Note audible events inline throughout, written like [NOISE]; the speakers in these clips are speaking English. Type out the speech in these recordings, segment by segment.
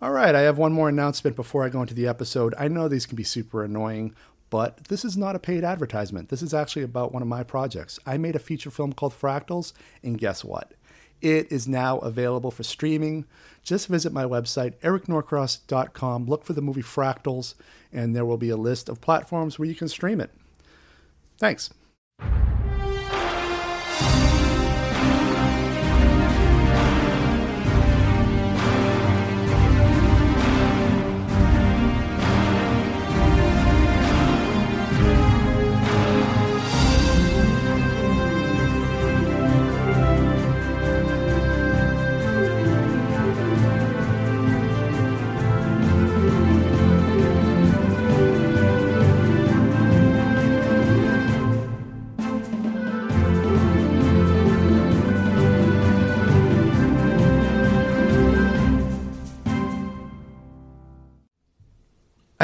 All right, I have one more announcement before I go into the episode. I know these can be super annoying, but this is not a paid advertisement. This is actually about one of my projects. I made a feature film called Fractals, and guess what? It is now available for streaming. Just visit my website, ericnorcross.com, look for the movie Fractals, and there will be a list of platforms where you can stream it. Thanks.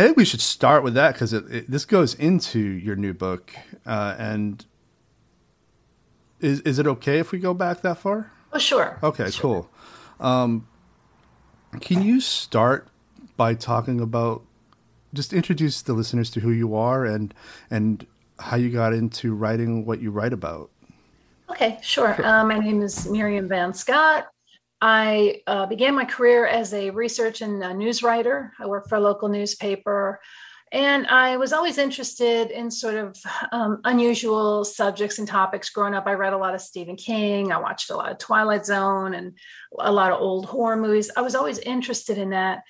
Think we should start with that because this goes into your new book. Uh, and is is it okay if we go back that far? Oh, sure. Okay, sure. cool. Um, can you start by talking about just introduce the listeners to who you are and and how you got into writing what you write about? Okay, sure. sure. Uh, my name is Miriam Van Scott. I uh, began my career as a research and a news writer. I worked for a local newspaper. And I was always interested in sort of um, unusual subjects and topics. Growing up, I read a lot of Stephen King. I watched a lot of Twilight Zone and a lot of old horror movies. I was always interested in that.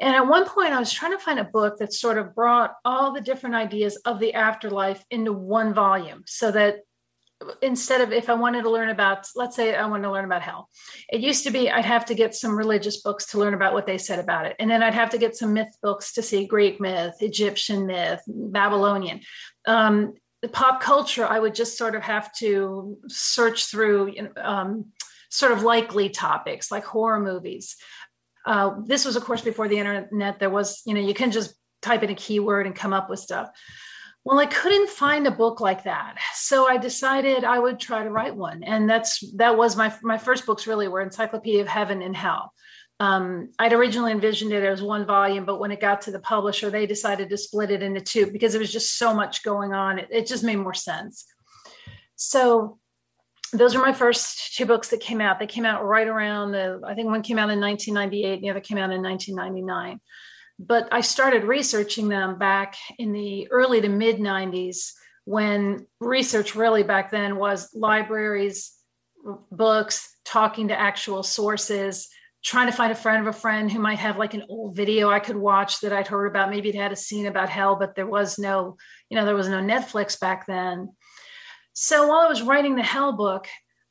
And at one point, I was trying to find a book that sort of brought all the different ideas of the afterlife into one volume so that instead of if I wanted to learn about, let's say I wanted to learn about hell, it used to be I'd have to get some religious books to learn about what they said about it. And then I'd have to get some myth books to see Greek myth, Egyptian myth, Babylonian. Um, the pop culture, I would just sort of have to search through um, sort of likely topics like horror movies. Uh, this was, of course, before the internet. There was, you know, you can just type in a keyword and come up with stuff. Well, I couldn't find a book like that. So I decided I would try to write one. And that's that was my my first books really were Encyclopedia of Heaven and Hell. Um, I'd originally envisioned it as one volume, but when it got to the publisher, they decided to split it into two because there was just so much going on. It, it just made more sense. So those were my first two books that came out. They came out right around the, I think one came out in 1998, and the other came out in 1999 but I started researching them back in the early to mid 90s when research really back then was libraries, books, talking to actual sources, trying to find a friend of a friend who might have like an old video I could watch that I'd heard about. Maybe it had a scene about hell, but there was no, you know, there was no Netflix back then. So while I was writing the hell book,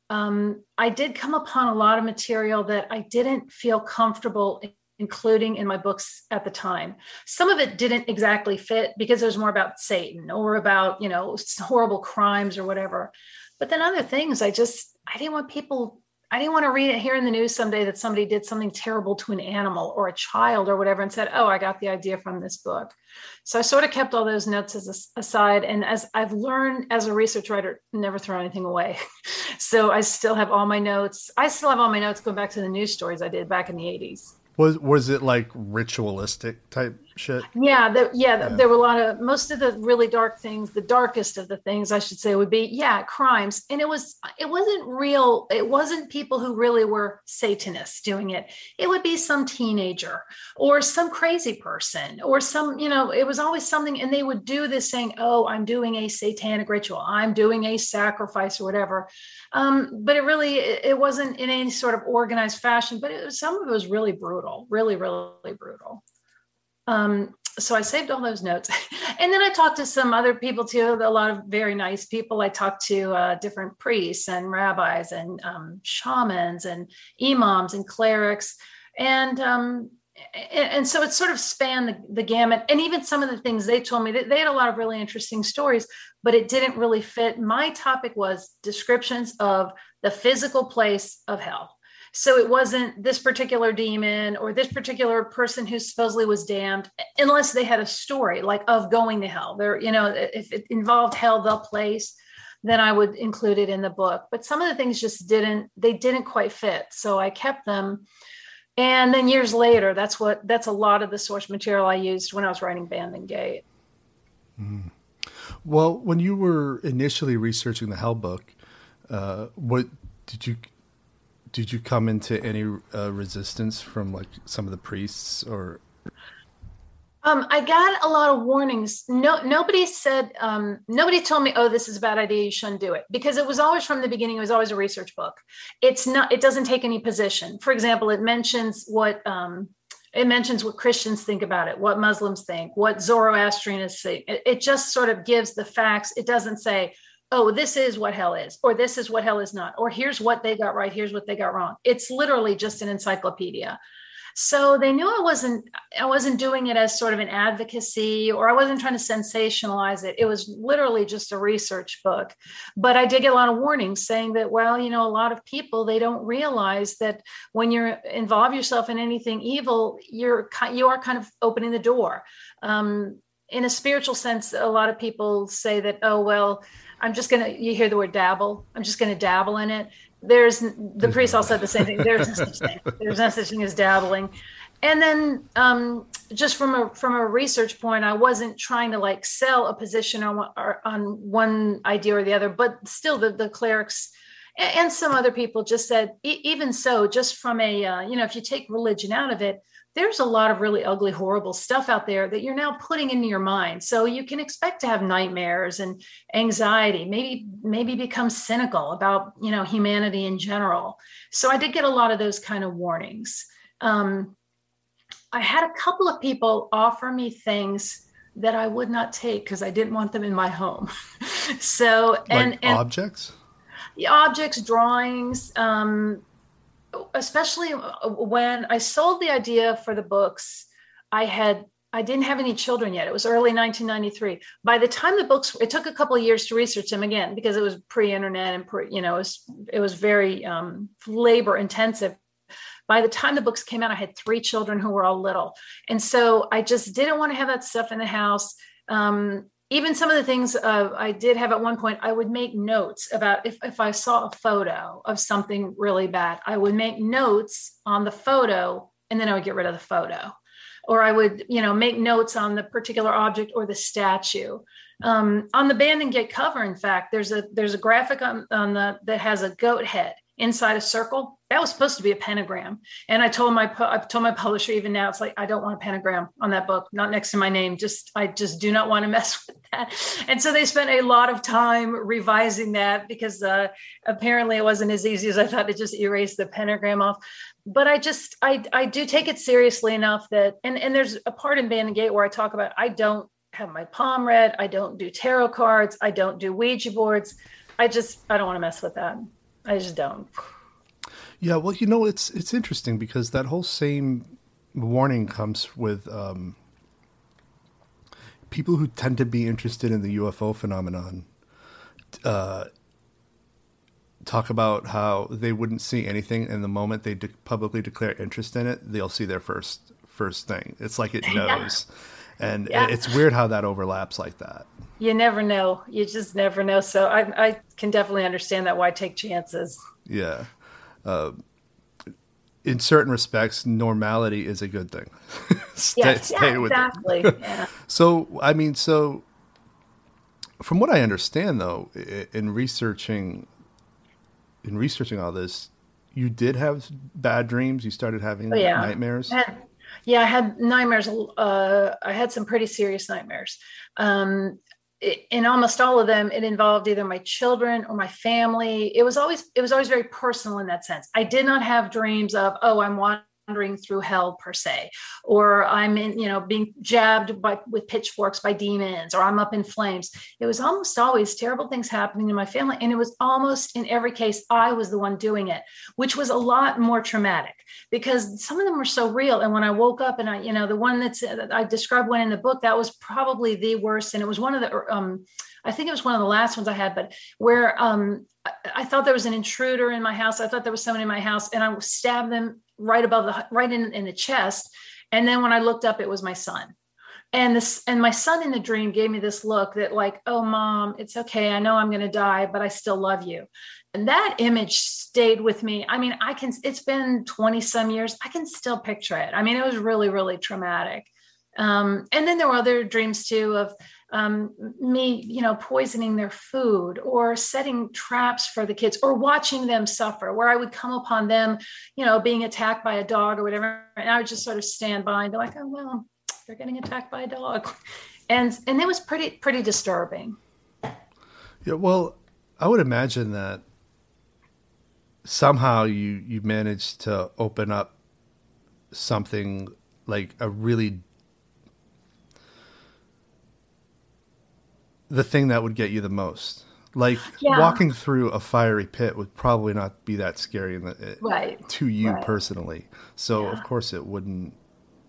um, I did come upon a lot of material that I didn't feel comfortable including in my books at the time. Some of it didn't exactly fit because it was more about Satan or about, you know, horrible crimes or whatever. But then other things, I just, I didn't want people, I didn't want to read it here in the news someday that somebody did something terrible to an animal or a child or whatever and said, oh, I got the idea from this book. So I sort of kept all those notes as a, aside. And as I've learned as a research writer, never throw anything away. [LAUGHS] so I still have all my notes. I still have all my notes going back to the news stories I did back in the 80s. Was was it like ritualistic type shit? Yeah, the, yeah, yeah, there were a lot of most of the really dark things. The darkest of the things I should say would be yeah, crimes, and it was it wasn't real. It wasn't people who really were Satanists doing it. It would be some teenager or some crazy person or some you know. It was always something, and they would do this saying, "Oh, I'm doing a satanic ritual. I'm doing a sacrifice or whatever." Um, but it really it wasn't in any sort of organized fashion. But it was, some of it was really brutal, really, really brutal. Um, so I saved all those notes. [LAUGHS] and then I talked to some other people too, a lot of very nice people. I talked to uh, different priests and rabbis and um, shamans and imams and clerics. And, um, and, so it sort of spanned the, the, gamut. And even some of the things they told me, that they had a lot of really interesting stories, but it didn't really fit. My topic was descriptions of the physical place of hell so it wasn't this particular demon or this particular person who supposedly was damned, unless they had a story like of going to hell. There, you know, if it involved hell, the place, then I would include it in the book. But some of the things just didn't, they didn't quite fit. So I kept them. And then years later, that's what that's a lot of the source material I used when I was writing Bandun Gate. Mm. Well, when you were initially researching the Hell book, uh, what did you did you come into any uh, resistance from like some of the priests or um, I got a lot of warnings. No, nobody said, um, nobody told me, oh, this is a bad idea. You shouldn't do it because it was always from the beginning. It was always a research book. It's not, it doesn't take any position. For example, it mentions what, um, it mentions what Christians think about it, what Muslims think, what Zoroastrianists think. It, it just sort of gives the facts. It doesn't say, oh, this is what hell is, or this is what hell is not, or here's what they got right, here's what they got wrong. It's literally just an encyclopedia. So they knew I wasn't I wasn't doing it as sort of an advocacy or I wasn't trying to sensationalize it. It was literally just a research book. But I did get a lot of warnings saying that well, you know, a lot of people they don't realize that when you involve yourself in anything evil, you're you are kind of opening the door. Um, in a spiritual sense, a lot of people say that, oh, well, I'm just going to, you hear the word dabble. I'm just going to dabble in it. There's the priest all said the same thing. There's no such thing. [LAUGHS] There's no such thing as dabbling. And then um, just from a, from a research point, I wasn't trying to like sell a position on, on one idea or the other, but still the, the clerics and some other people just said, even so, just from a, uh, you know, if you take religion out of it, there's a lot of really ugly, horrible stuff out there that you're now putting into your mind. So you can expect to have nightmares and anxiety, maybe, maybe become cynical about, you know, humanity in general. So I did get a lot of those kind of warnings. Um, I had a couple of people offer me things that I would not take because I didn't want them in my home. [LAUGHS] so and, like and objects, objects, drawings, um, especially uh, when I sold the idea for the books, I had I didn't have any children yet. It was early 1993. By the time the books, it took a couple of years to research them again because it was pre-internet and pre, you know, it was it was very um, labor intensive. By the time the books came out, I had three children who were all little, and so I just didn't want to have that stuff in the house. Um, even some of the things uh, I did have at one point, I would make notes about if, if I saw a photo of something really bad, I would make notes on the photo and then I would get rid of the photo. Or I would, you know, make notes on the particular object or the statue. Um, on the Bandun Gate cover, in fact, there's a there's a graphic on, on the that has a goat head inside a circle. That was supposed to be a pentagram. And i told my i told my publisher even now it's like i don't want a pentagram on that book not next to my name. Just i just do not want to [LAUGHS] mess with that. And so they spent a lot of time revising that because uh, apparently it wasn't as easy as i thought to just erase the pentagram off. But i just i i do take it seriously enough that and and there's a part in Bandun Gate where i talk about i don't have my palm read i don't do tarot cards i don't do ouija boards. I just i don't want to mess with that I just don't. Yeah, well, you know, it's it's interesting because that whole same warning comes with um, people who tend to be interested in the UFO phenomenon. Uh, talk about how they wouldn't see anything, and the moment they de- publicly declare interest in it, they'll see their first first thing. It's like it [LAUGHS] knows, yeah. and yeah. it's weird how that overlaps like that you never know. You just never know. So I, I can definitely understand that. Why take chances? Yeah. Uh, in certain respects, normality is a good thing. stay, [LAUGHS] stay yeah, exactly. [LAUGHS] yeah. So, I mean, so from what I understand, though, in researching, in researching all this, you did have bad dreams. You started having oh, yeah. nightmares. I had, yeah, I had nightmares. Uh, I had some pretty serious nightmares. Um, in almost all of them it involved either my children or my family. It was always it was always very personal in that sense. I did not have dreams of oh i'm wandering through hell per se. Or i'm in you know being jabbed by with pitchforks by demons or i'm up in flames. It was almost always terrible things happening in my family and it was almost in every case i was the one doing it which was a lot more traumatic because some of them were so real. And when i woke up and i you know the one that's i described one in the book that was probably the worst. And it was one of the um I think it was one of the last ones I had, but where um, I, thought there was an intruder in my house. I thought there was someone in my house, and I stabbed them right above the right in, in the chest. And then when I looked up, it was my son. And this and my son in the dream gave me this look that, like, oh mom, it's okay. I know I'm gonna die, but I still love you. And that image stayed with me. I mean, I can, it's been 20 some years. I can still picture it. I mean, it was really, really traumatic. Um, and then there were other dreams too of um, me, you know, poisoning their food or setting traps for the kids or watching them suffer, where I would come upon them, you know, being attacked by a dog or whatever. And I would just sort of stand by and be like, oh, well, they're getting attacked by a dog. And, and it was pretty, pretty disturbing. Yeah. Well, I would imagine that somehow you, you managed to open up something like a really the thing that would get you the most. Like yeah. walking through a fiery pit would probably not be that scary in the, right. to you right. personally. So yeah. of course it wouldn't.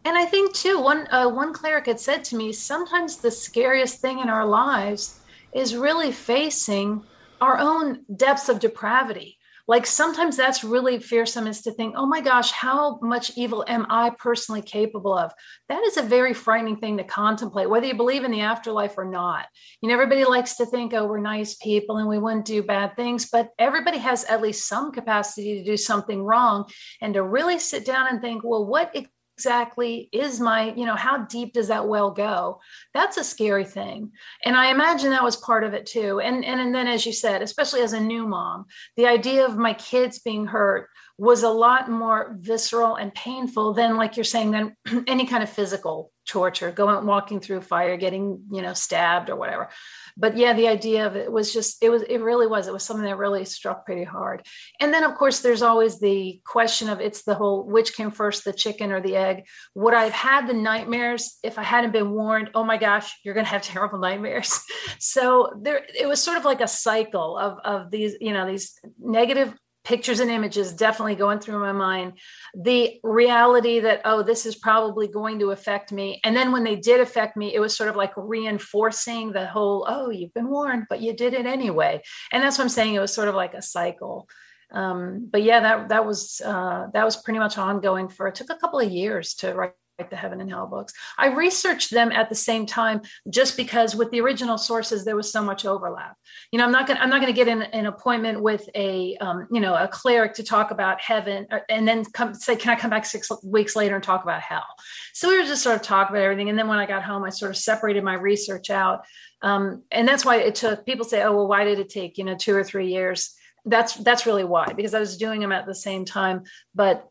And I think too, one uh, one cleric had said to me, sometimes the scariest thing in our lives is really facing our own depths of depravity like sometimes that's really fearsome is to think oh my gosh how much evil am i personally capable of? That is a very frightening thing to contemplate whether you believe in the afterlife or not. You know everybody likes to think oh we're nice people and we wouldn't do bad things but everybody has at least some capacity to do something wrong and to really sit down and think well what exactly is my you know how deep does that well go? That's a scary thing. And i imagine that was part of it too. And and, and then as you said especially as a new mom the idea of my kids being hurt was a lot more visceral and painful than like you're saying than [CLEARS THROAT] any kind of physical torture going walking through fire getting you know stabbed or whatever but yeah the idea of it was just it was it really was it was something that really struck pretty hard. And then of course there's always the question of it's the whole which came first the chicken or the egg? Would i've had the nightmares if i hadn't been warned oh my gosh you're going to have [LAUGHS] terrible nightmares? [LAUGHS] So there it was sort of like a cycle of of these you know these negative pictures and images definitely going through my mind. The reality that oh this is probably going to affect me. And then when they did affect me it was sort of like reinforcing the whole oh you've been warned but you did it anyway. And that's what i'm saying. It was sort of like a cycle. Um, but yeah that that was uh, that was pretty much ongoing for it took a couple of years to write the heaven and hell books. I researched them at the same time just because with the original sources there was so much overlap. You know i'm not going to i'm not going to get in an appointment with a um, you know a cleric to talk about heaven uh, and then come say can i come back six weeks later and talk about hell? So we were just sort of talk about everything and then when i got home i sort of separated my research out. Um, and that's why it took people say oh well why did it take you know two or three years? That's that's really why because i was doing them at the same time but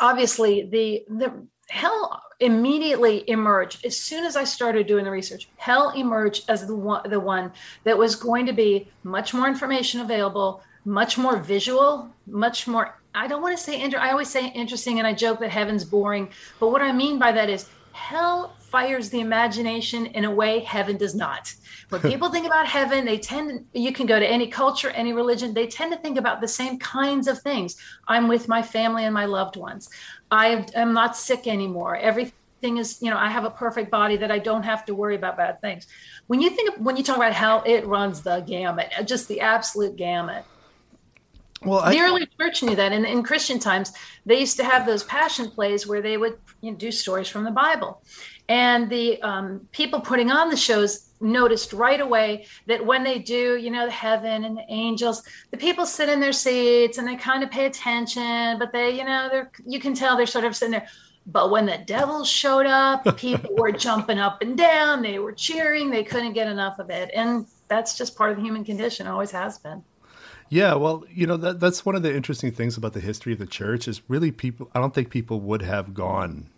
obviously the the hell immediately emerged as soon as I started doing the research. Hell emerged as the one, the one that was going to be much more information available, much more visual, much more. I don't want to say inter- I always say interesting, and I joke that heaven's boring. But what I mean by that is hell fires the imagination in a way heaven does not. When people think about heaven, they tend you can go to any culture, any religion, they tend to think about the same kinds of things. I'm with my family and my loved ones. I am not sick anymore. Everything is, you know, I have a perfect body that I don't have to worry about bad things. When you think of, when you talk about hell, it runs the gamut, just the absolute gamut. Well, I, the early church knew that. In, in Christian times, they used to have those passion plays where they would you know, do stories from the Bible. And the um, people putting on the shows noticed right away that when they do, you know, the heaven and the angels, the people sit in their seats and they kind of pay attention, but they, you know, they're, you can tell they're sort of sitting there. But when the devils showed up, [LAUGHS] people were jumping up and down, they were cheering, they couldn't get enough of it. And that's just part of the human condition, always has been. Yeah, well, you know that that's one of the interesting things about the history of the church is really people. I don't think people would have gone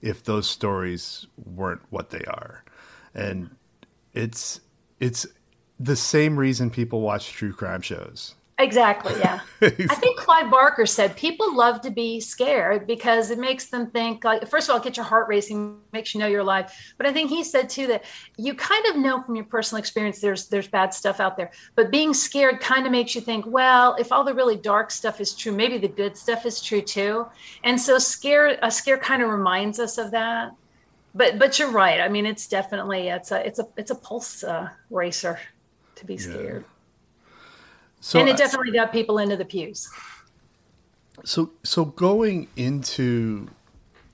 if those stories weren't what they are, and it's it's the same reason people watch true crime shows. Exactly. Yeah. [LAUGHS] I think Clive Barker said people love to be scared because it makes them think like, first of all, get your heart racing, makes you know you're alive. But I think he said too that you kind of know from your personal experience there's there's bad stuff out there. But being scared kind of makes you think, well, if all the really dark stuff is true, maybe the good stuff is true too. And so scare a scare kind of reminds us of that. But but you're right. I mean, it's definitely it's a it's a it's a pulse uh, racer to be scared. Yeah. So, and it definitely got people into the pews. So, so going into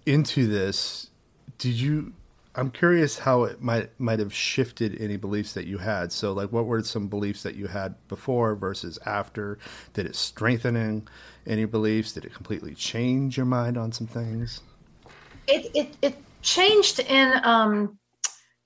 into this, did you? I'm curious how it might might have shifted any beliefs that you had. So, like, what were some beliefs that you had before versus after? Did it strengthening any beliefs? Did it completely change your mind on some things? It it it changed in um,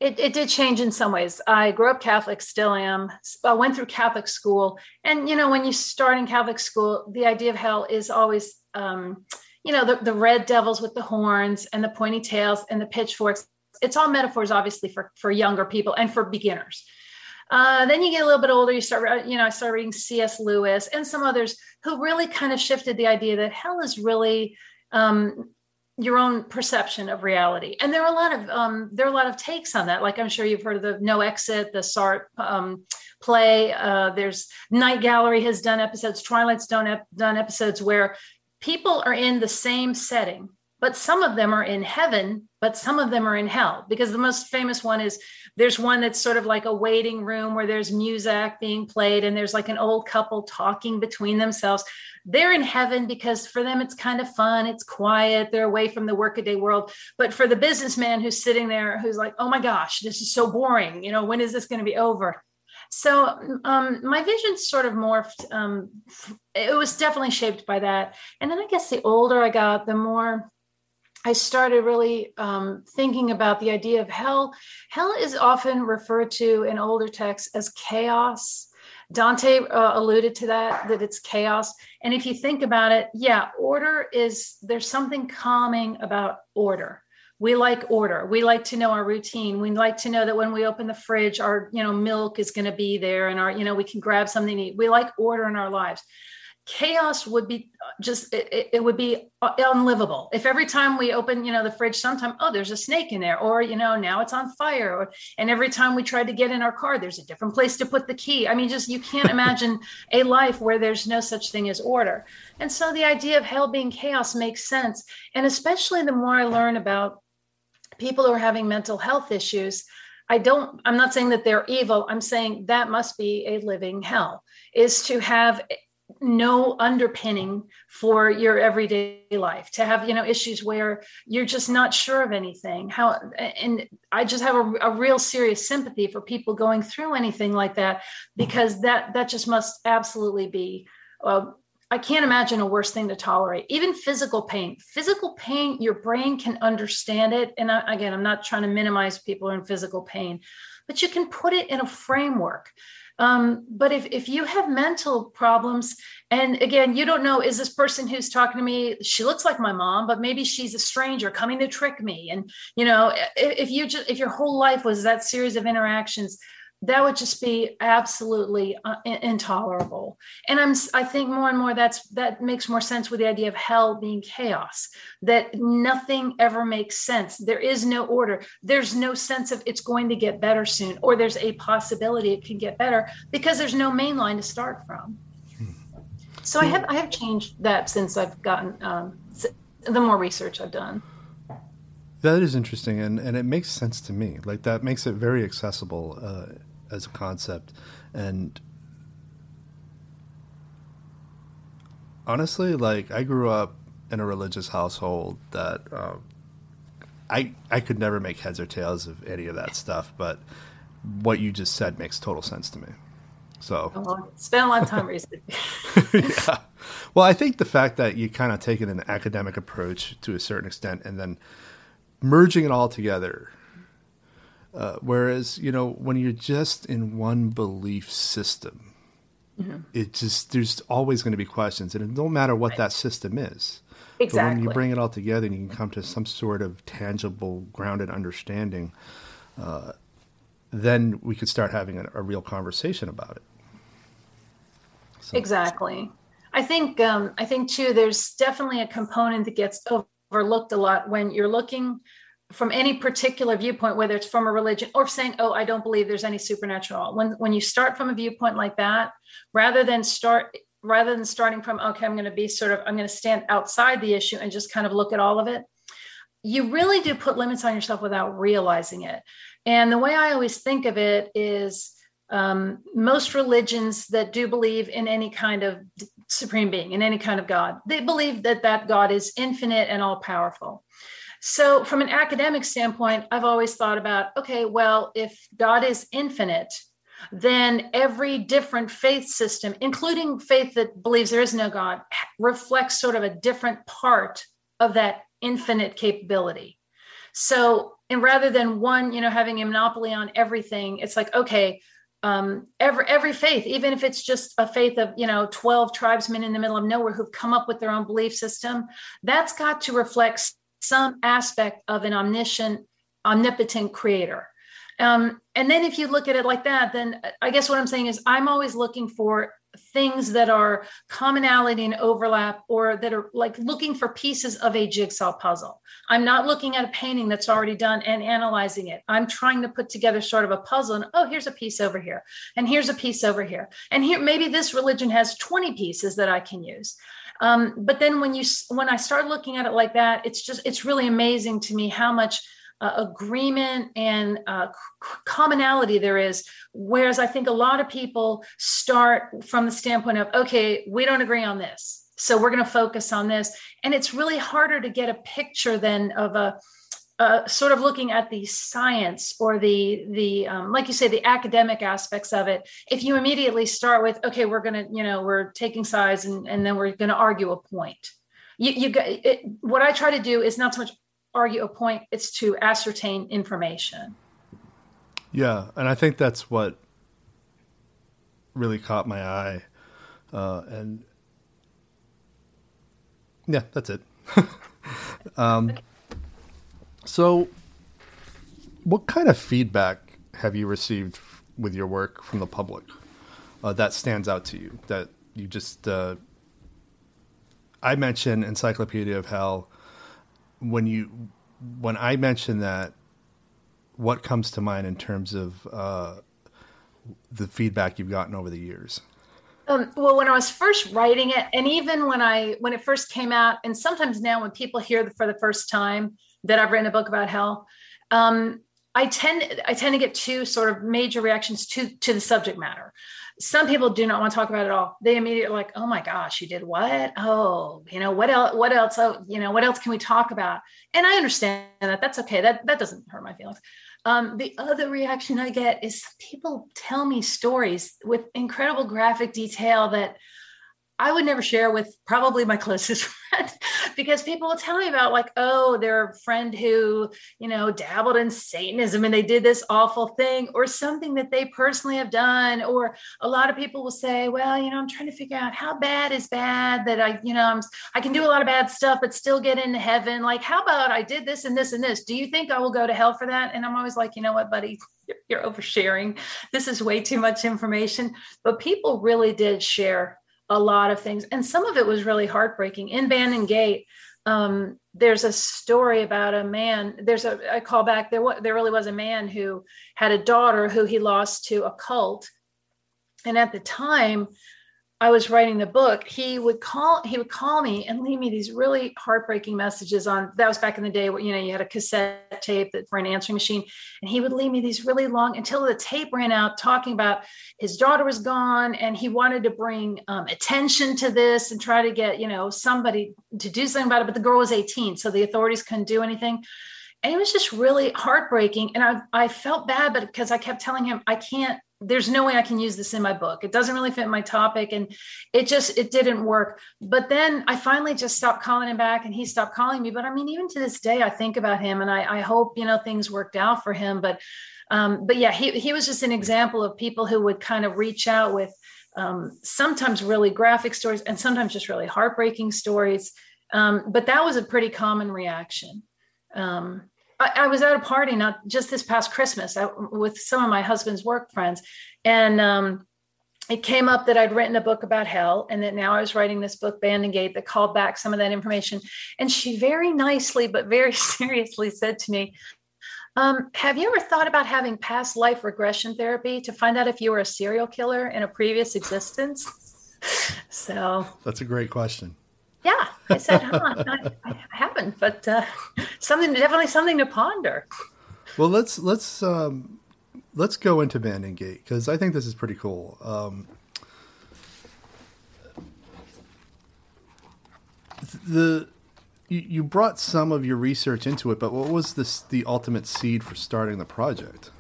it, it did change in some ways. I grew up Catholic, still am. I went through Catholic school. And, you know, when you start in Catholic school, the idea of hell is always, um, you know, the, the red devils with the horns and the pointy tails and the pitchforks. It's all metaphors, obviously, for, for younger people and for beginners. Uh, then you get a little bit older, you start, you know, I started reading C.S. Lewis and some others who really kind of shifted the idea that hell is really um, your own perception of reality. And there are a lot of um, there are a lot of takes on that. Like i'm sure you've heard of the no exit the sartre um, play. Uh, there's night gallery has done episodes twilight's done, ep- done episodes where people are in the same setting but some of them are in heaven but some of them are in hell. Because the most famous one is there's one that's sort of like a waiting room where there's music being played and there's like an old couple talking between themselves. They're in heaven because for them it's kind of fun. It's quiet. They're away from the workaday world. But for the businessman who's sitting there who's like oh my gosh this is so boring. You know when is this going to be over? So um, my vision sort of morphed um, it was definitely shaped by that. And then i guess the older i got the more I started really um, thinking about the idea of hell. Hell is often referred to in older texts as chaos. Dante uh, alluded to that, that it's chaos. And if you think about it, yeah, order is, there's something calming about order. We like order. We like to know our routine. We like to know that when we open the fridge, our, you know, milk is going to be there and our, you know, we can grab something to eat. We like order in our lives chaos would be uh, just it, it, would be uh, unlivable. If every time we open you know the fridge sometime oh there's a snake in there or you know now it's on fire or, and every time we try to get in our car there's a different place to put the key. I mean just you can't imagine [LAUGHS] a life where there's no such thing as order. And so the idea of hell being chaos makes sense. And especially the more i learn about people who are having mental health issues I don't, I'm not saying that they're evil. I'm saying that must be a living hell is to have no underpinning for your everyday life to have you know issues where you're just not sure of anything. How and i just have a, a, real serious sympathy for people going through anything like that because that that just must absolutely be uh, i can't imagine a worse thing to tolerate. Even physical pain physical pain your brain can understand it. And I, again i'm not trying to minimize people in physical pain but you can put it in a framework um, but if, if you have mental problems, and again, you don't know, is this person who's talking to me, she looks like my mom, but maybe she's a stranger coming to trick me. And, you know, if you just, if your whole life was that series of interactions, that would just be absolutely uh, intolerable and i'm i think more and more that's that makes more sense with the idea of hell being chaos that nothing ever makes sense there is no order there's no sense of it's going to get better soon or there's a possibility it can get better because there's no main line to start from so i have i have changed that since i've gotten um, the more research i've done that is interesting, and, and it makes sense to me. Like that makes it very accessible. Uh, as a concept. And honestly, like I grew up in a religious household that um, I I could never make heads or tails of any of that stuff, but what you just said makes total sense to me. So oh, spent a lot of time researching. [LAUGHS] [LAUGHS] yeah. Well, I think the fact that you kind of taken an academic approach to a certain extent and then merging it all together uh, whereas, you know, when you're just in one belief system, mm-hmm. it just, there's always going to be questions. And it don't matter what right. that system is. Exactly. But when you bring it all together and you can come to some sort of tangible, grounded understanding, uh, then we could start having a, a real conversation about it. So. Exactly. I think um, I think too. There's definitely a component that gets overlooked a lot when you're looking from any particular viewpoint, whether it's from a religion or saying, "Oh, I don't believe there's any supernatural." When when you start from a viewpoint like that, rather than start rather than starting from, "Okay, I'm going to be sort of I'm going to stand outside the issue and just kind of look at all of it," you really do put limits on yourself without realizing it. And the way I always think of it is. Um, most religions that do believe in any kind of supreme being, in any kind of God, they believe that that God is infinite and all powerful. So, from an academic standpoint, I've always thought about okay, well, if God is infinite, then every different faith system, including faith that believes there is no God, reflects sort of a different part of that infinite capability. So, and rather than one, you know, having a monopoly on everything, it's like, okay, um, every every faith, even if it's just a faith of you know twelve tribesmen in the middle of nowhere who've come up with their own belief system, that's got to reflect some aspect of an omniscient, omnipotent creator. Um, and then if you look at it like that, then I guess what I'm saying is I'm always looking for things that are commonality and overlap or that are like looking for pieces of a jigsaw puzzle. I'm not looking at a painting that's already done and analyzing it. I'm trying to put together sort of a puzzle and oh, here's a piece over here and here's a piece over here. And here maybe this religion has 20 pieces that I can use. Um, but then when you when I start looking at it like that, it's just it's really amazing to me how much uh, agreement and uh, commonality there is. Whereas I think a lot of people start from the standpoint of, okay, we don't agree on this. So we're going to focus on this. And it's really harder to get a picture then of a, uh, sort of looking at the science or the the um, like you say the academic aspects of it if you immediately start with okay we're gonna you know we're taking sides and, and then we're gonna argue a point you, you it, what i try to do is not so much argue a point it's to ascertain information yeah and i think that's what really caught my eye uh, and yeah that's it [LAUGHS] um, okay so, what kind of feedback have you received with your work from the public uh, that stands out to you? That you just uh, I mentioned Encyclopedia of Hell when you when I mention that. What comes to mind in terms of uh, the feedback you've gotten over the years? Um, well, when I was first writing it, and even when I when it first came out, and sometimes now when people hear for the first time, that I've written a book about hell. Um, I tend I tend to get two sort of major reactions to to the subject matter. Some people do not want to talk about it all. They immediately like, oh my gosh, you did what? Oh, you know what else? What else? Oh, you know what else can we talk about? And I understand that. That's okay. That that doesn't hurt my feelings. Um, the other reaction I get is people tell me stories with incredible graphic detail that I would never share with probably my [LAUGHS] closest friend because people will tell me about like, oh, their friend who, you know, dabbled in Satanism and they did this awful thing or something that they personally have done. Or a lot of people will say, well, you know, I'm trying to figure out how bad is bad that I, you know, I'm, I can do a lot of bad stuff, but still get into heaven. Like, how about I did this and this and this? Do you think I will go to hell for that? And I'm always like, you know what, buddy, [LAUGHS] you're oversharing. This is way too much information. But people really did share a lot of things. And some of it was really heartbreaking. In Bandun Gate, um, there's a story about a man. There's a call back there. There really was a man who had a daughter who he lost to a cult, and at the time, I was writing the book, he would call he would call me and leave me these really heartbreaking messages on that was back in the day where you know you had a cassette tape that, for an answering machine and he would leave me these really long until the tape ran out talking about his daughter was gone and he wanted to bring um, attention to this and try to get you know somebody to do something about it but the girl was 18 so the authorities couldn't do anything. And it was just really heartbreaking and I, I felt bad but because i kept telling him i can't there's no way I can use this in my book. It doesn't really fit my topic. And it just, it didn't work. But then I finally just stopped calling him back and he stopped calling me. But I mean, even to this day, I think about him and I, I hope, you know, things worked out for him. But, um, but yeah, he, he was just an example of people who would kind of reach out with um, sometimes really graphic stories and sometimes just really heartbreaking stories. Um, but that was a pretty common reaction. Um, I, I, was at a party not just this past Christmas I, with some of my husband's work friends, and um, it came up that I'd written a book about hell and that now I was writing this book, Bandun Gate, that called back some of that information. And she very nicely, but very [LAUGHS] seriously said to me, um, Have you ever thought about having past life regression therapy to find out if you were a serial killer in a previous existence? [LAUGHS] So that's a great question. Yeah, I said, huh, I, haven't, but uh, something definitely something to ponder. Well, let's let's um, let's go into Bandun Gate because I think this is pretty cool. Um, the you, you brought some of your research into it, but what was this the ultimate seed for starting the project?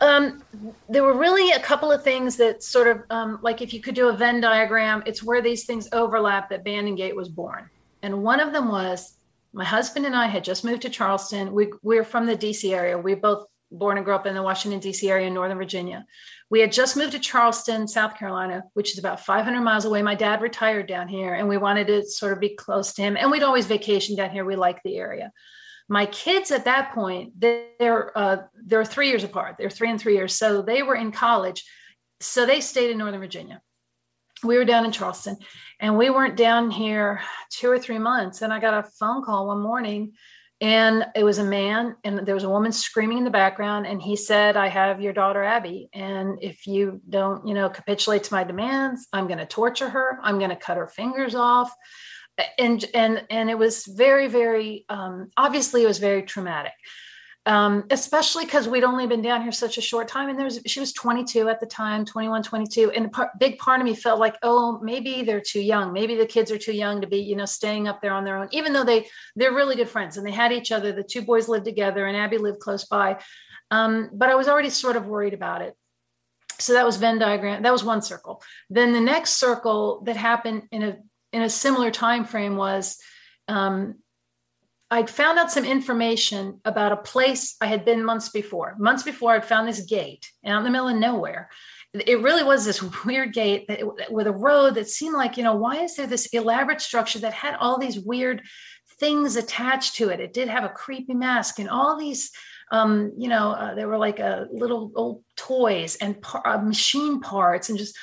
Um, there were really a couple of things that sort of um, like if you could do a Venn diagram, it's where these things overlap that Bandun Gate was born. And one of them was my husband and I had just moved to Charleston. We, we're from the DC area. We both born and grew up in the Washington, D.C. area in Northern Virginia. We had just moved to Charleston, South Carolina, which is about 500 miles away. My dad retired down here, and we wanted to sort of be close to him. And we'd always vacation down here. We liked the area. My kids at that point, they're uh, they're three years apart. They're three and three years, so they were in college. So they stayed in Northern Virginia. We were down in Charleston, and we weren't down here two or three months. And I got a phone call one morning and it was a man and there was a woman screaming in the background and he said i have your daughter abby and if you don't you know capitulate to my demands i'm going to torture her i'm going to cut her fingers off and and and it was very very um, obviously it was very traumatic. Um, especially because we'd only been down here such a short time and there was she was 22 at the time 21 22 and a par- big part of me felt like oh maybe they're too young maybe the kids are too young to be you know staying up there on their own even though they they're really good friends and they had each other the two boys lived together and abby lived close by um, but i was already sort of worried about it. So that was venn diagram that was one circle. Then the next circle that happened in a in a similar time frame was um, I'd found out some information about a place I had been months before. Months before, I'd found this gate out in the middle of nowhere. It really was this [LAUGHS] weird gate that, with a road that seemed like, you know, why is there this elaborate structure that had all these weird things attached to it? It did have a creepy mask and all these, um, you know, uh, there were like a little old toys and par- uh, machine parts and just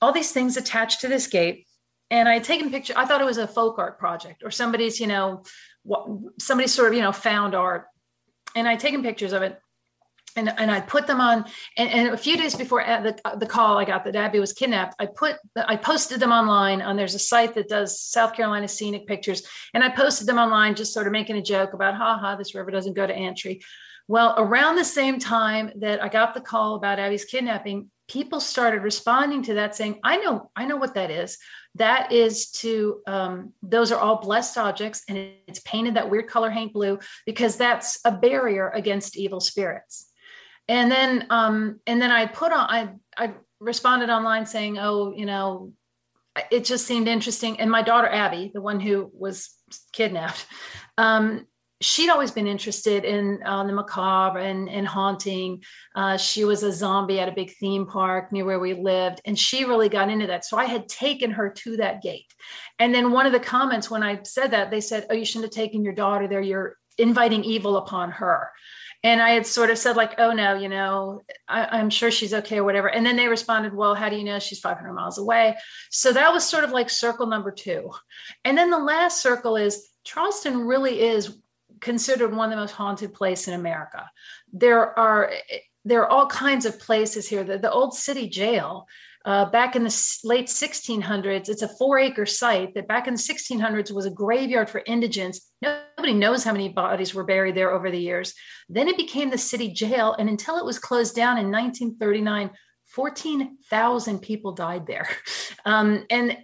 all these things attached to this gate. And I had taken picture. I thought it was a folk art project or somebody's, you know, what somebody sort of you know found art and i'd taken pictures of it and, and I put them on. And, and, a few days before uh, the, the call I got that Abby was kidnapped, I put I posted them online. On there's a site that does South Carolina scenic pictures, and I posted them online, just sort of making a joke about, ha ha, this river doesn't go to Antry. Well, around the same time that I got the call about Abby's kidnapping, people started responding to that saying i know i know what that is that is to um, those are all blessed objects and it's painted that weird color haint blue because that's a barrier against evil spirits. And then um, and then i put on i i responded online saying oh you know it just seemed interesting. And my daughter abby the one who was kidnapped um, she'd always been interested in uh, the macabre and, and haunting. Uh, she was a zombie at a big theme park near where we lived, and she really got into that. So I had taken her to that gate. And then one of the comments when I said that, they said, Oh, you shouldn't have taken your daughter there. You're inviting evil upon her. And I had sort of said, like, oh no, you know, I, am sure she's okay or whatever. And then they responded, well, how do you know she's 500 miles away? So that was sort of like circle number two. And then the last circle is Charleston really is considered one of the most haunted places in America. There are there are all kinds of places here. The, the old city jail, uh, back in the late 1600s, it's a four acre site that back in the 1600s was a graveyard for indigents. Nobody knows how many bodies were buried there over the years. Then it became the city jail, and until it was closed down in 1939, 14,000 people died there. [LAUGHS] Um, and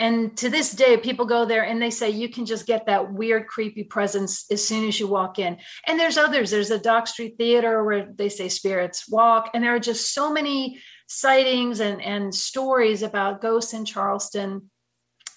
and to this day people go there and they say you can just get that weird creepy presence as soon as you walk in. And there's others. There's a dock street theater where they say spirits walk. And there are just so many sightings and and stories about ghosts in charleston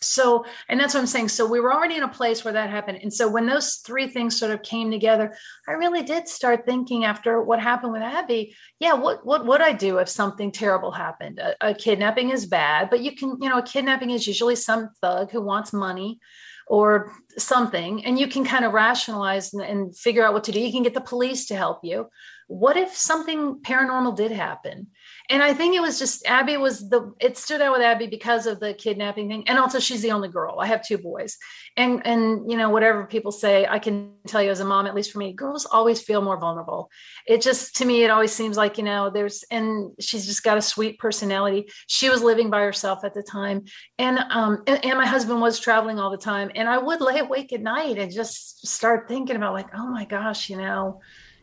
so and that's what i'm saying. So we were already in a place where that happened. And so when those three things sort of came together i really did start thinking after what happened with abby yeah what what would i do if something terrible happened? A, a kidnapping is bad but you can you know a kidnapping is usually some thug who wants money or something and you can kind of rationalize and, and figure out what to do. You can get the police to help you what if something paranormal did happen? And I think it was just Abby was the it stood out with Abby because of the kidnapping thing. And also she's the only girl. I have two boys. And and you know, whatever people say, I can tell you as a mom, at least for me, girls always feel more vulnerable. It just to me, it always seems like, you know, there's and she's just got a sweet personality. She was living by herself at the time. And um and, and my husband was traveling all the time. And I would lay awake at night and just start thinking about like, oh my gosh, you know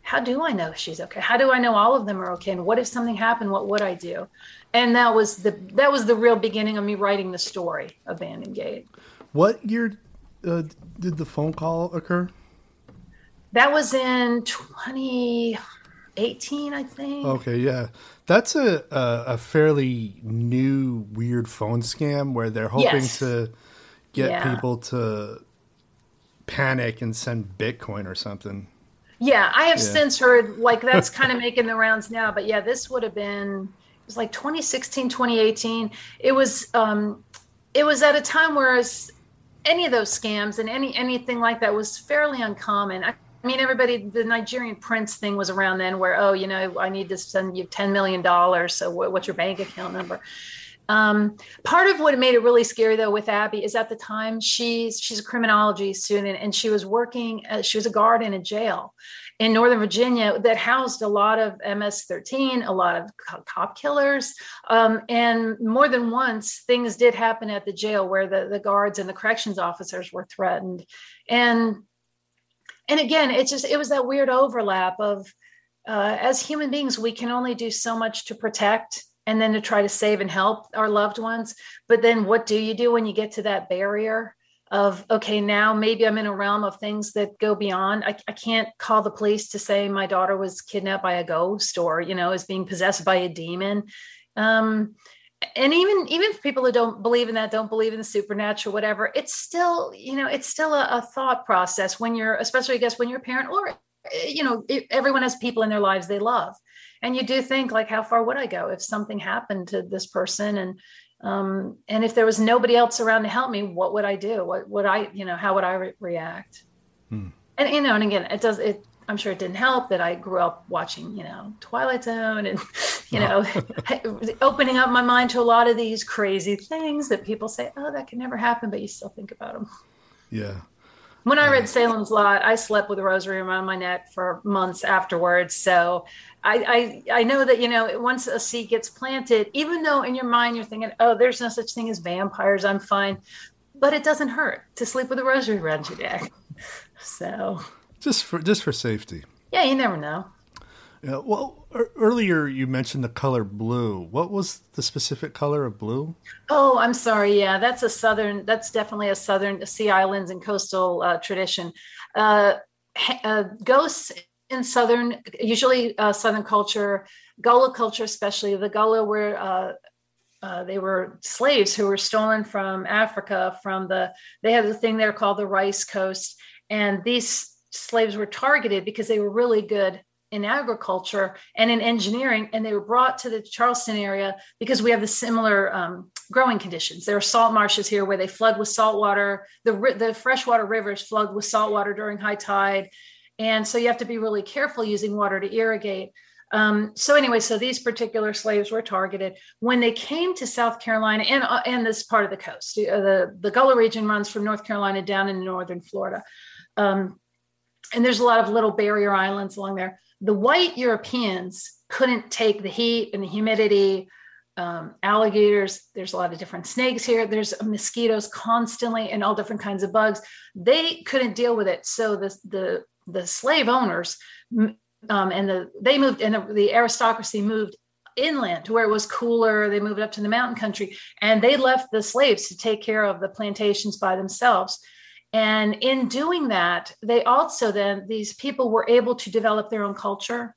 how do I know she's okay? How do I know all of them are okay? And what if something happened? What would I do? And that was the that was the real beginning of me writing the story Bandun Gate. What year uh, did the phone call occur? That was in 2018, I think. Okay, yeah, that's a a, a fairly new weird phone scam where they're hoping yes. to get yeah. people to panic and send Bitcoin or something. Yeah, I have yeah. since heard like [LAUGHS] that's kind of making the rounds now. But yeah, this would have been it was like 2016, 2018. It was um it was at a time where any of those scams and any anything like that was fairly uncommon. I, I mean, everybody, the Nigerian prince thing was around then where, oh, you know, I need to send you $10 million. So what, what's your bank account number? Um, part of what made it really scary though with Abby is at the time she's she's a criminology student and she was working uh, she was a guard in a jail in Northern Virginia that housed a lot of MS-13, a lot of cop killers, um, and more than once things did happen at the jail where the the guards and the corrections officers were threatened, and and again it just it was that weird overlap of uh, as human beings we can only do so much to protect and then to try to save and help our loved ones. But then what do you do when you get to that barrier of, okay, now maybe I'm in a realm of things that go beyond? I, I can't call the police to say my daughter was kidnapped by a ghost or, you know, is being possessed by a demon. Um, and even even people who don't believe in that don't believe in the supernatural whatever it's still you know it's still a, a thought process when you're especially i guess when you're a parent or you know everyone has people in their lives they love and you do think like how far would i go if something happened to this person? And um, and if there was nobody else around to help me what would i do? What would i you know how would i re- react? Hmm. and you know and again it does it i'm sure it didn't help that i grew up watching you know twilight zone and [LAUGHS] you know [LAUGHS] [LAUGHS] opening up my mind to a lot of these crazy things that people say oh that can never happen but you still think about them yeah when I read Salem's Lot, I slept with a rosary around my neck for months afterwards. So I, I, I know that you know once a seed gets planted, even though in your mind you're thinking, oh, there's no such thing as vampires, I'm fine, but it doesn't hurt to sleep with a rosary around your neck. [LAUGHS] So just for just for safety. Yeah, you never know. Yeah. Well, earlier you mentioned the color blue. What was the specific color of blue? Oh, I'm sorry. Yeah, that's a southern. That's definitely a southern sea islands and coastal uh, tradition. Uh, uh, ghosts in southern, usually uh, southern culture, Gullah culture, especially the Gullah were. Uh, uh, they were slaves who were stolen from Africa. From the, they had a thing there called the Rice Coast, and these slaves were targeted because they were really good in agriculture and in engineering, and they were brought to the Charleston area because we have the similar um, growing conditions. There are salt marshes here where they flood with salt water. The, the freshwater rivers flood with salt water during high tide. And so you have to be really careful using water to irrigate. Um, so anyway, so these particular slaves were targeted when they came to South Carolina and uh, and this part of the coast. Uh, the the Gullah region runs from North Carolina down into northern Florida, um, and there's a lot of little barrier islands along there the white Europeans couldn't take the heat and the humidity. Um, alligators, there's a lot of different snakes here. There's mosquitoes constantly and all different kinds of bugs. They couldn't deal with it. So the the the slave owners um, and the they moved and the, the aristocracy moved inland to where it was cooler. They moved up to the mountain country and they left the slaves to take care of the plantations by themselves. And in doing that, they also then, these people were able to develop their own culture.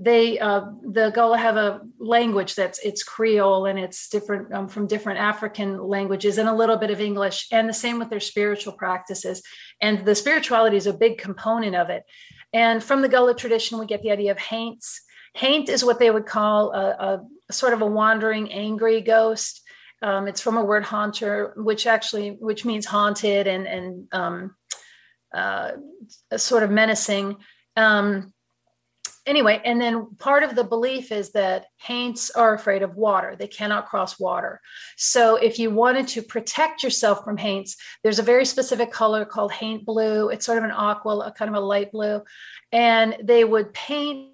They, uh, the Gullah have a language that's, it's Creole and it's different um, from different African languages and a little bit of English. And the same with their spiritual practices. And the spirituality is a big component of it. And from the Gullah tradition, we get the idea of haints. Haint is what they would call a, a sort of a wandering, angry ghost um, it's from a word haunter, which actually which means haunted and and um, uh, sort of menacing. Um, anyway, and then part of the belief is that haints are afraid of water. They cannot cross water. So if you wanted to protect yourself from haints, there's a very specific color called haint blue. It's sort of an aqua, a kind of a light blue. And they would paint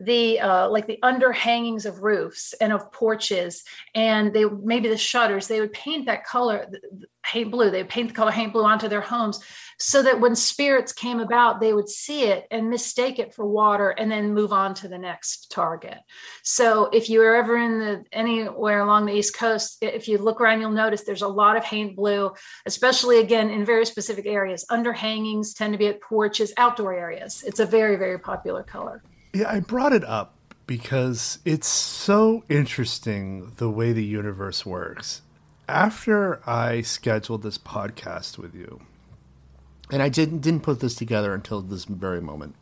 the uh, like the underhangings of roofs and of porches and they maybe the shutters they would paint that color haint blue they would paint the color haint blue onto their homes so that when spirits came about they would see it and mistake it for water and then move on to the next target. So if you're ever in the anywhere along the east coast if you look around you'll notice there's a lot of haint blue especially again in very specific areas. Underhangings tend to be at porches outdoor areas. It's a very very popular color yeah, I brought it up because it's so interesting the way the universe works. After I scheduled this podcast with you, and I didn't didn't put this together until this very moment.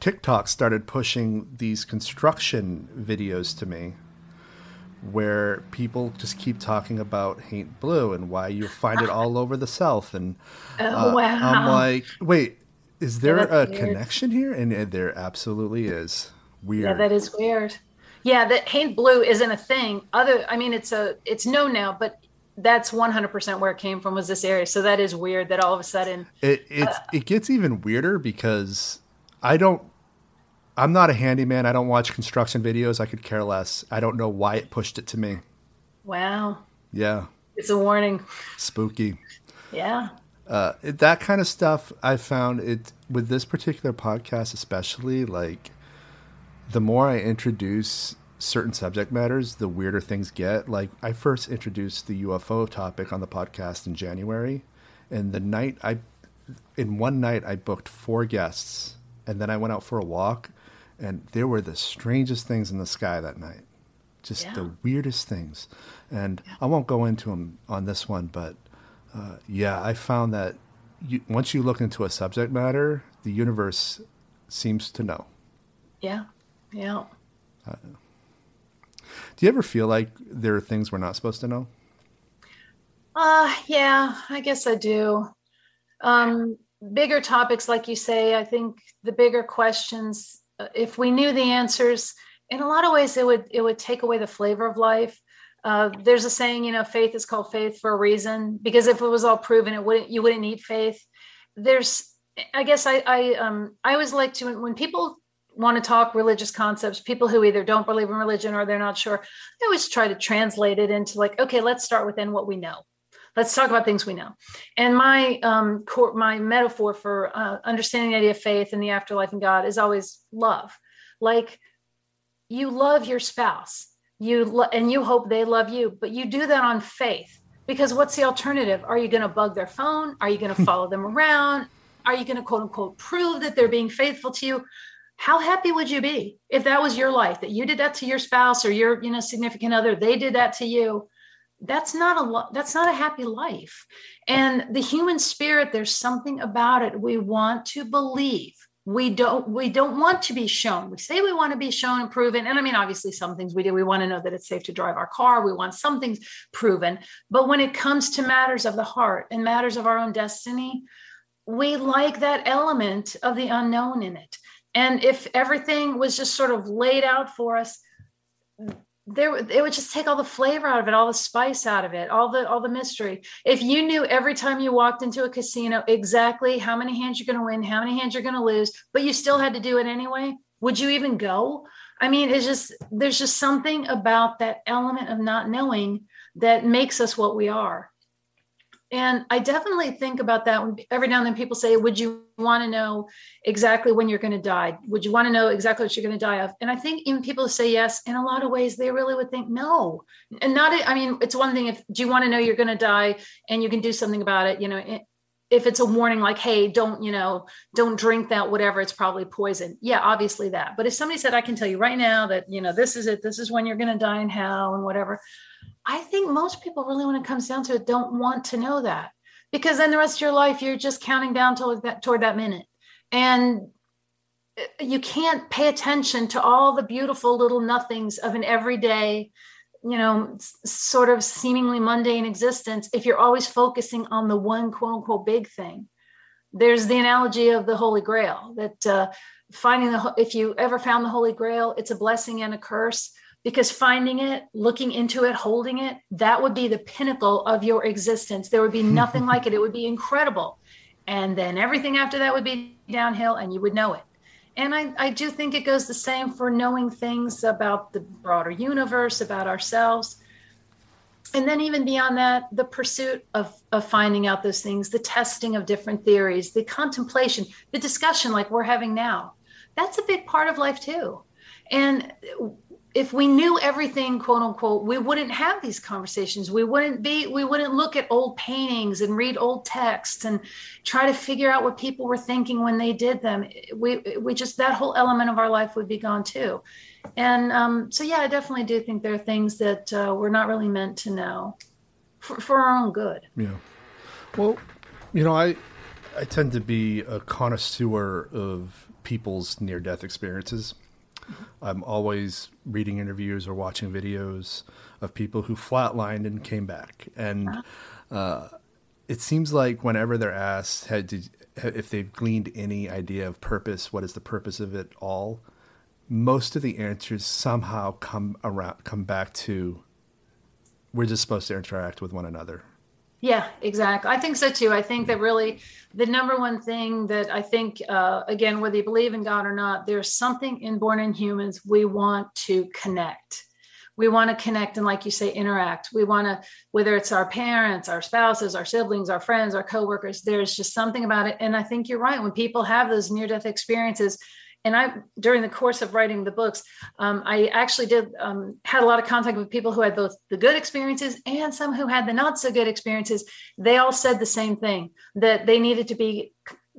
TikTok started pushing these construction videos to me where people just keep talking about Haint Blue and why you find it all over the South. And [LAUGHS] oh, uh, wow. I'm like, wait, is there yeah, a weird. connection here? And there absolutely is. Weird. Yeah, that is weird. Yeah, that Haint Blue isn't a thing. Other, I mean, it's a, it's known now, but that's 100% where it came from was this area. So that is weird that all of a sudden it it, uh, it gets even weirder because I don't I'm not a handyman. I don't watch construction videos. I could care less. I don't know why it pushed it to me. Wow. Yeah. It's a warning. Spooky. Yeah uh, that kind of stuff I found it with this particular podcast, especially like the more I introduce certain subject matters, the weirder things get. Like I first introduced the UFO topic on the podcast in January, and the night I, in one night I booked four guests, and then I went out for a walk, and there were the strangest things in the sky that night, just yeah. the weirdest things, and yeah. I won't go into them on this one, but uh, yeah, I found that you, once you look into a subject matter, the universe seems to know. Yeah, yeah. Uh, do you ever feel like there are things we're not supposed to know? Uh, yeah, I guess I do. Um, bigger topics, like you say, I think the bigger questions, uh, if we knew the answers, in a lot of ways, it would it would take away the flavor of life. Uh, there's a saying, you know, faith is called faith for a reason because if it was all proven, it wouldn't you wouldn't need faith. There's, I guess, I I um I always like to when people want to talk religious concepts, people who either don't believe in religion or they're not sure, I always try to translate it into like, okay, let's start within what we know. Let's talk about things we know. And my um core, my metaphor for uh, understanding the idea of faith and the afterlife and God is always love. Like you love your spouse you lo- and you hope they love you but you do that on faith. Because what's the alternative? Are you going to bug their phone? Are you going [LAUGHS] to follow them around? Are you going to quote unquote prove that they're being faithful to you? How happy would you be if that was your life that you did that to your spouse or your you know significant other they did that to you? That's not a lo- that's not a happy life. And the human spirit there's something about it we want to believe we don't we don't want to be shown. We say we want to be shown and proven and i mean obviously some things we do we want to know that it's safe to drive our car we want some things proven but when it comes to matters of the heart and matters of our own destiny we like that element of the unknown in it. And if everything was just sort of laid out for us there it would just take all the flavor out of it all the spice out of it all the all the mystery. If you knew every time you walked into a casino exactly how many hands you're going to win how many hands you're going to lose but you still had to do it anyway would you even go? I mean it's just there's just something about that element of not knowing that makes us what we are and I definitely think about that every now and then people say, Would you want to know exactly when you're going to die? Would you want to know exactly what you're going to die of? And I think even people say yes, in a lot of ways, they really would think no. And not, I mean, it's one thing if, do you want to know you're going to die and you can do something about it? You know, if it's a warning like, Hey, don't, you know, don't drink that, whatever, it's probably poison. Yeah, obviously that. But if somebody said, I can tell you right now that, you know, this is it, this is when you're going to die in hell and whatever I think most people really, when it comes down to it, don't want to know that because then the rest of your life you're just counting down toward that toward that minute, and uh, you can't pay attention to all the beautiful little nothings of an everyday, you know, sort of seemingly mundane existence if you're always focusing on the one quote unquote big thing. There's the analogy of the Holy Grail that uh, finding the if you ever found the holy grail it's a blessing and a curse because finding it looking into it holding it that would be the pinnacle of your existence. There would be [LAUGHS] nothing like it. It would be incredible. And then everything after that would be downhill and you would know it. And I, I do think it goes the same for knowing things about the broader universe about ourselves. And then even beyond that the pursuit of, of finding out those things the testing of different theories the contemplation the discussion like we're having now. That's a big part of life too. And if we knew everything quote unquote we wouldn't have these conversations. We wouldn't be we wouldn't look at old paintings and read old texts and try to figure out what people were thinking when they did them. We we just that whole element of our life would be gone too. And um, so yeah i definitely do think there are things that uh, we're not really meant to know for, for our own good. Yeah. Well you know i i tend to be a connoisseur of people's near death experiences I'm always reading interviews or watching videos of people who flatlined and came back. And uh-huh. uh, it seems like whenever they're asked did, if they've gleaned any idea of purpose, what is the purpose of it all, most of the answers somehow come around, come back to we're just supposed to interact with one another. Yeah, exactly. I think so too. I think that really the number one thing that I think, uh, again, whether you believe in God or not, there's something inborn in humans. We want to connect. We want to connect and, like you say, interact. We want to, whether it's our parents, our spouses, our siblings, our friends, our coworkers, there's just something about it. And I think you're right. When people have those near death experiences, and I, during the course of writing the books, um, I actually did um, had a lot of contact with people who had both the good experiences and some who had the not so good experiences. They all said the same thing that they needed to be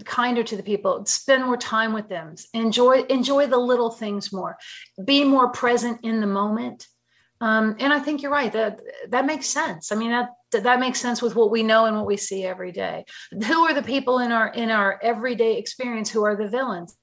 kinder to the people, spend more time with them, enjoy enjoy the little things more, be more present in the moment. Um, and I think you're right. That that makes sense. I mean that that makes sense with what we know and what we see every day. Who are the people in our in our everyday experience who are the villains?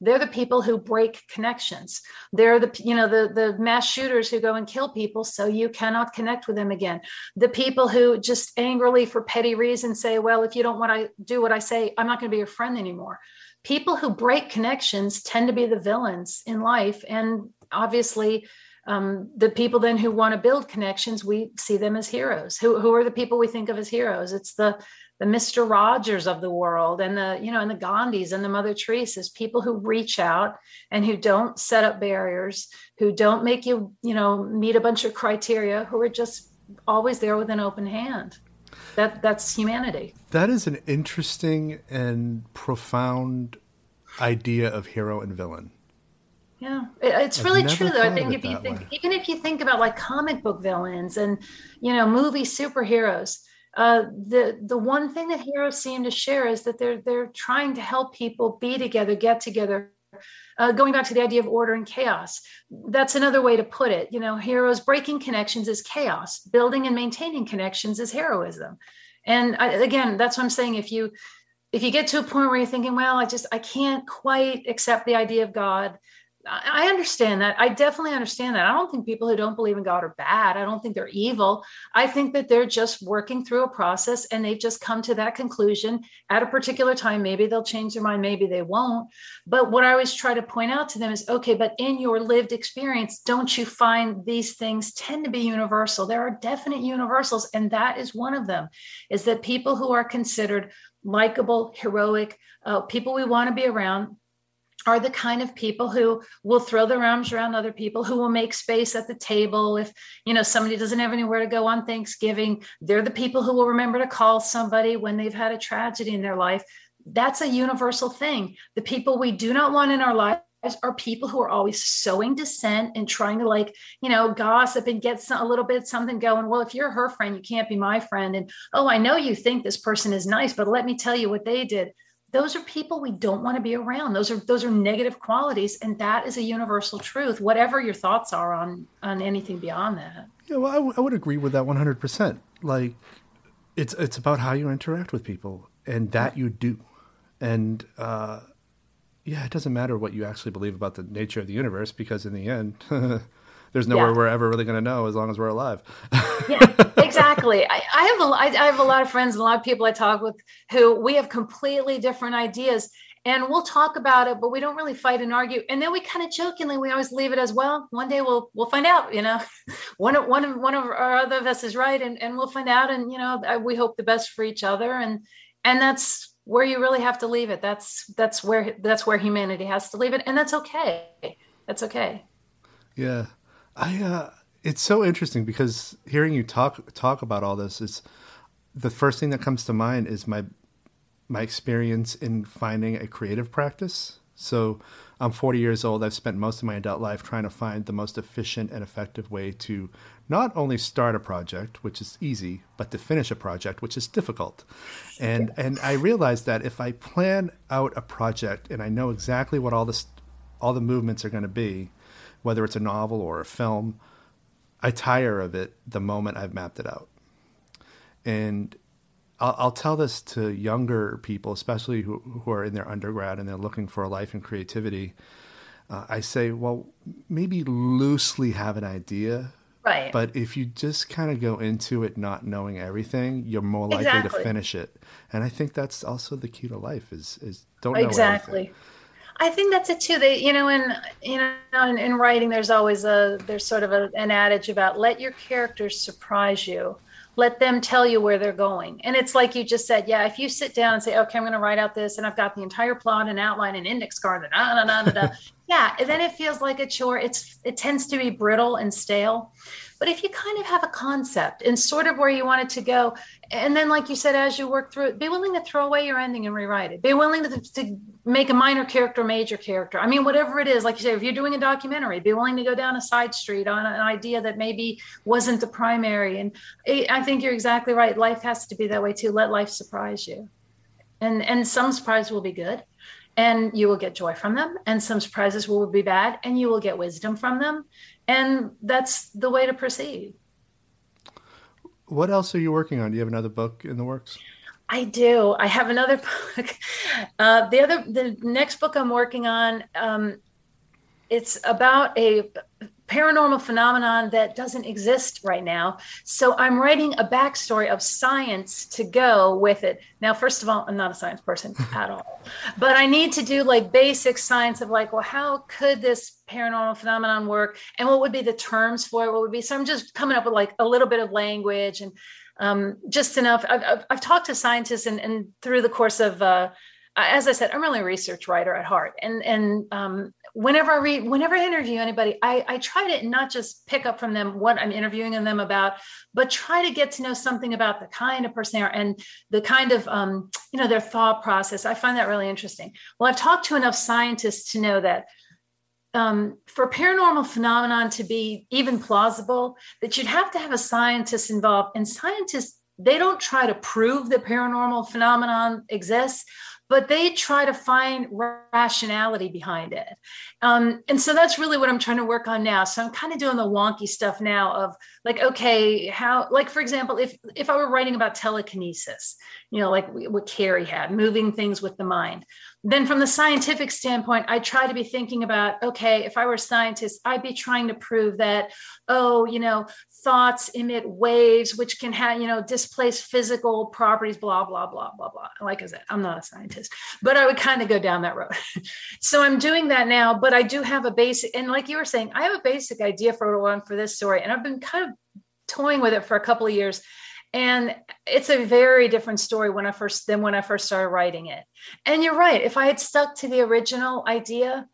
They're the people who break connections. They're the you know the the mass shooters who go and kill people so you cannot connect with them again. The people who just angrily for petty reasons say well if you don't want to do what i say i'm not going to be your friend anymore. People who break connections tend to be the villains in life and obviously um, the people then who want to build connections we see them as heroes. Who, who are the people we think of as heroes? It's the the Mr. Rogers of the world and the, you know, and the Gandhis and the Mother Teresa's, people who reach out and who don't set up barriers, who don't make you, you know, meet a bunch of criteria, who are just always there with an open hand. That that's humanity. That is an interesting and profound idea of hero and villain. Yeah, it's really true though. I think if you think, way. even if you think about like comic book villains and you know movie superheroes, uh, the the one thing that heroes seem to share is that they're they're trying to help people be together, get together. Uh, going back to the idea of order and chaos, that's another way to put it. You know, heroes breaking connections is chaos. Building and maintaining connections is heroism. And I, again, that's what I'm saying. If you if you get to a point where you're thinking, well, I just I can't quite accept the idea of God, I understand that. I definitely understand that. I don't think people who don't believe in God are bad. I don't think they're evil. I think that they're just working through a process and they've just come to that conclusion at a particular time. Maybe they'll change their mind, maybe they won't. But what I always try to point out to them is okay, but in your lived experience, don't you find these things tend to be universal? There are definite universals, and that is one of them is that people who are considered likable, heroic, uh, people we want to be around, are the kind of people who will throw their arms around other people who will make space at the table if you know somebody doesn't have anywhere to go on thanksgiving. They're the people who will remember to call somebody when they've had a tragedy in their life. That's a universal thing. The people we do not want in our lives are people who are always sowing dissent and trying to like you know gossip and get some, a little bit something going. Well if you're her friend you can't be my friend. And oh i know you think this person is nice but let me tell you what they did those are people we don't want to be around. Those are those are negative qualities and that is a universal truth whatever your thoughts are on on anything beyond that. Yeah well I, w- I would agree with that 100% like it's it's about how you interact with people and that you do. And uh yeah it doesn't matter what you actually believe about the nature of the universe because in the end [LAUGHS] there's nowhere yeah. we're ever really going to know as long as we're alive. yeah, [LAUGHS] exactly. I, I have a, I, I have a lot of friends and a lot of people I talk with who we have completely different ideas. and we'll talk about it but we don't really fight and argue and then we kind of jokingly we always leave it as well one day we'll we'll find out you know [LAUGHS] one of one of one of our other of us is right and, and we'll find out and you know we hope the best for each other and and that's where you really have to leave it that's that's where that's where humanity has to leave it and that's okay that's okay yeah i uh it's so interesting because hearing you talk talk about all this is the first thing that comes to mind is my my experience in finding a creative practice. So I'm 40 years old. I've spent most of my adult life trying to find the most efficient and effective way to not only start a project, which is easy, but to finish a project, which is difficult. And and I realized that if I plan out a project and I know exactly what all this all the movements are going to be, whether it's a novel or a film, I tire of it the moment I've mapped it out. And I'll, I'll, tell this to younger people, especially who, who are in their undergrad and they're looking for a life in creativity. Uh, I say, well, maybe loosely have an idea. Right. But if you just kind of go into it not knowing everything, you're more likely exactly. to finish it. And I think that's also the key to life is is don't know exactly. Everything. I think that's it too. They, you know, in you know, in, in writing, there's always a there's sort of a, an adage about let your characters surprise you let them tell you where they're going. And it's like you just said, yeah, if you sit down and say, okay, I'm going to write out this and I've got the entire plot and outline and index card and da, da, da, da, [LAUGHS] yeah, and then it feels like a chore. It's it tends to be brittle and stale. But if you kind of have a concept and sort of where you want it to go, and then, like you said, as you work through it, be willing to throw away your ending and rewrite it. Be willing to, to make a minor character, major character. I mean, whatever it is, like you say, if you're doing a documentary, be willing to go down a side street on an idea that maybe wasn't the primary. And I think you're exactly right. Life has to be that way too. Let life surprise you. And, and some surprise will be good and you will get joy from them and some surprises will be bad and you will get wisdom from them and that's the way to proceed. What else are you working on? Do you have another book in the works? I do. I have another [LAUGHS] book. Uh, the other the next book i'm working on um, it's about a paranormal phenomenon that doesn't exist right now. So I'm writing a backstory of science to go with it. Now, first of all, I'm not a science person [LAUGHS] at all, but I need to do like basic science of like, well, how could this paranormal phenomenon work? And what would be the terms for it? What would be? So I'm just coming up with like a little bit of language and um, just enough. I've, I've, I've, talked to scientists and, and through the course of, uh, as I said, I'm really a research writer at heart, and and um, whenever I read, whenever I interview anybody, I, I try to not just pick up from them what I'm interviewing them about, but try to get to know something about the kind of person they are and the kind of, um, you know, their thought process. I find that really interesting. Well, I've talked to enough scientists to know that um, for paranormal phenomenon to be even plausible, that you'd have to have a scientist involved. And scientists, they don't try to prove that paranormal phenomenon exists but they try to find rationality behind it. Um, and so that's really what I'm trying to work on now. So I'm kind of doing the wonky stuff now of like, okay, how, like, for example, if, if I were writing about telekinesis, you know, like what Carrie had, moving things with the mind, then from the scientific standpoint, I try to be thinking about, okay, if I were a scientist, I'd be trying to prove that, oh, you know, thoughts emit waves which can have you know displace physical properties blah blah blah blah blah. Like i said i'm not a scientist but i would kind of go down that road. [LAUGHS] So i'm doing that now but i do have a basic and like you were saying i have a basic idea for one for this story and i've been kind of toying with it for a couple of years and it's a very different story when i first than when i first started writing it. And you're right if i had stuck to the original idea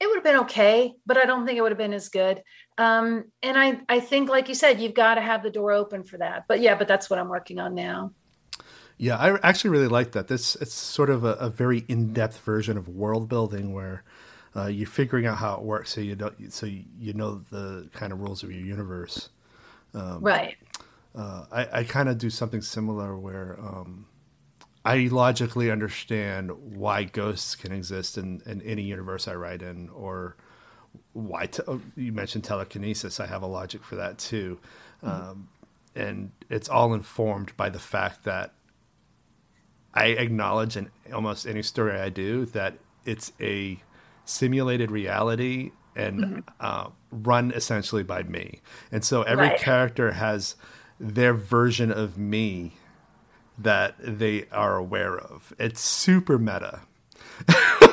it would have been okay, but I don't think it would have been as good. Um, and I, I think, like you said, you've got to have the door open for that. But yeah, but that's what I'm working on now. Yeah, I actually really like that. This it's sort of a, a very in-depth version of world building where uh, you're figuring out how it works, so you don't, so you know the kind of rules of your universe. Um, right. Uh, I, I kind of do something similar where um, I logically understand why ghosts can exist in, in any universe I write in, or why te- oh, you mentioned telekinesis. I have a logic for that too, mm-hmm. um, and it's all informed by the fact that I acknowledge in almost any story I do that it's a simulated reality and mm-hmm. uh, run essentially by me, and so every right. character has their version of me that they are aware of. It's super meta. [LAUGHS]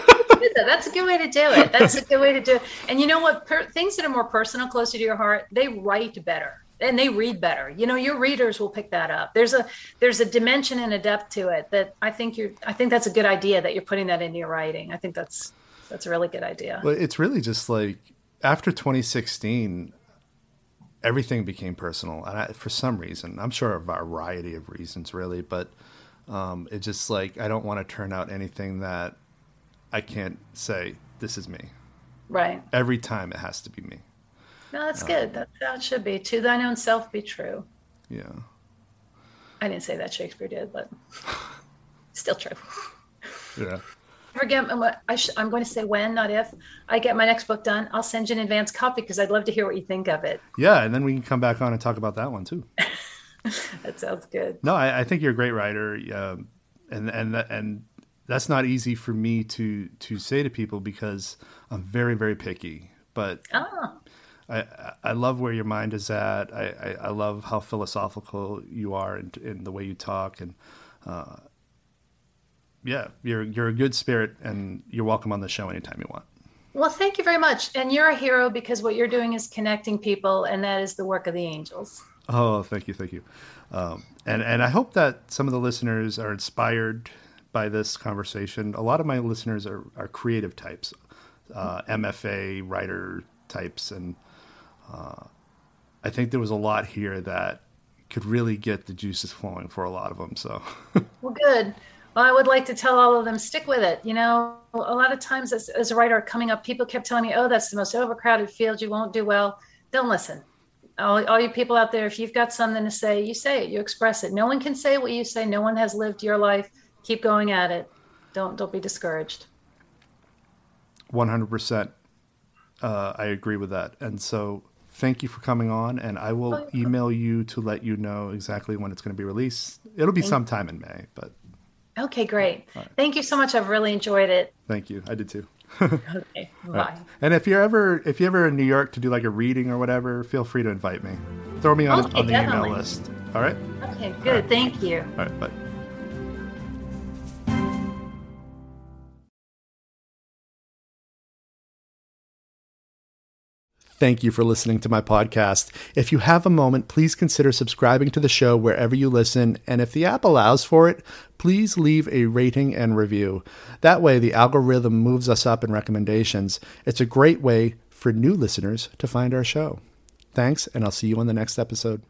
That's a good way to do it. That's a good way to do it. And you know what? Per- things that are more personal, closer to your heart, they write better and they read better. You know, your readers will pick that up. There's a there's a dimension and a depth to it that I think you're. I think that's a good idea that you're putting that into your writing. I think that's that's a really good idea. Well, it's really just like after 2016, everything became personal, and I, for some reason, I'm sure a variety of reasons, really, but um, it's just like I don't want to turn out anything that I can't say this is me. Right. Every time it has to be me. No, that's uh, good. That, that should be. To thine own self be true. Yeah. I didn't say that Shakespeare did, but [LAUGHS] still true. Yeah. Forget I sh- I'm going to say when, not if. I get my next book done. I'll send you an advance copy because I'd love to hear what you think of it. Yeah, and then we can come back on and talk about that one too. [LAUGHS] that sounds good. No, I, I think you're a great writer, um, and and and that's not easy for me to to say to people because I'm very very picky. But oh. I I love where your mind is at. I I, I love how philosophical you are in, in the way you talk, and uh, yeah, you're you're a good spirit, and you're welcome on the show anytime you want. Well, thank you very much, and you're a hero because what you're doing is connecting people, and that is the work of the angels. Oh, thank you, thank you, um, and and I hope that some of the listeners are inspired by this conversation. A lot of my listeners are, are creative types, uh, MFA writer types, and uh, I think there was a lot here that could really get the juices flowing for a lot of them. So, [LAUGHS] well, good. Well, I would like to tell all of them stick with it. You know, a lot of times as, as a writer coming up, people kept telling me, "Oh, that's the most overcrowded field. You won't do well." Don't listen. All, all you people out there, if you've got something to say, you say it. You express it. No one can say what you say. No one has lived your life keep going at it. Don't don't be discouraged. One hundred percent. Uh, I agree with that. And so, thank you for coming on. And I will oh, email you to let you know exactly when it's going to be released. It'll be sometime in May, but. Okay, great. Right. Thank you so much. I've really enjoyed it. Thank you. I did too. [LAUGHS] okay. Bye. Right. And if you're ever if you're ever in New York to do like a reading or whatever, feel free to invite me. Throw me on, okay, on the definitely. email list. All right. Okay. Good. Right. Thank you. All right. Bye. Thank you for listening to my podcast. If you have a moment, please consider subscribing to the show wherever you listen. And if the app allows for it, please leave a rating and review. That way, the algorithm moves us up in recommendations. It's a great way for new listeners to find our show. Thanks, and I'll see you on the next episode.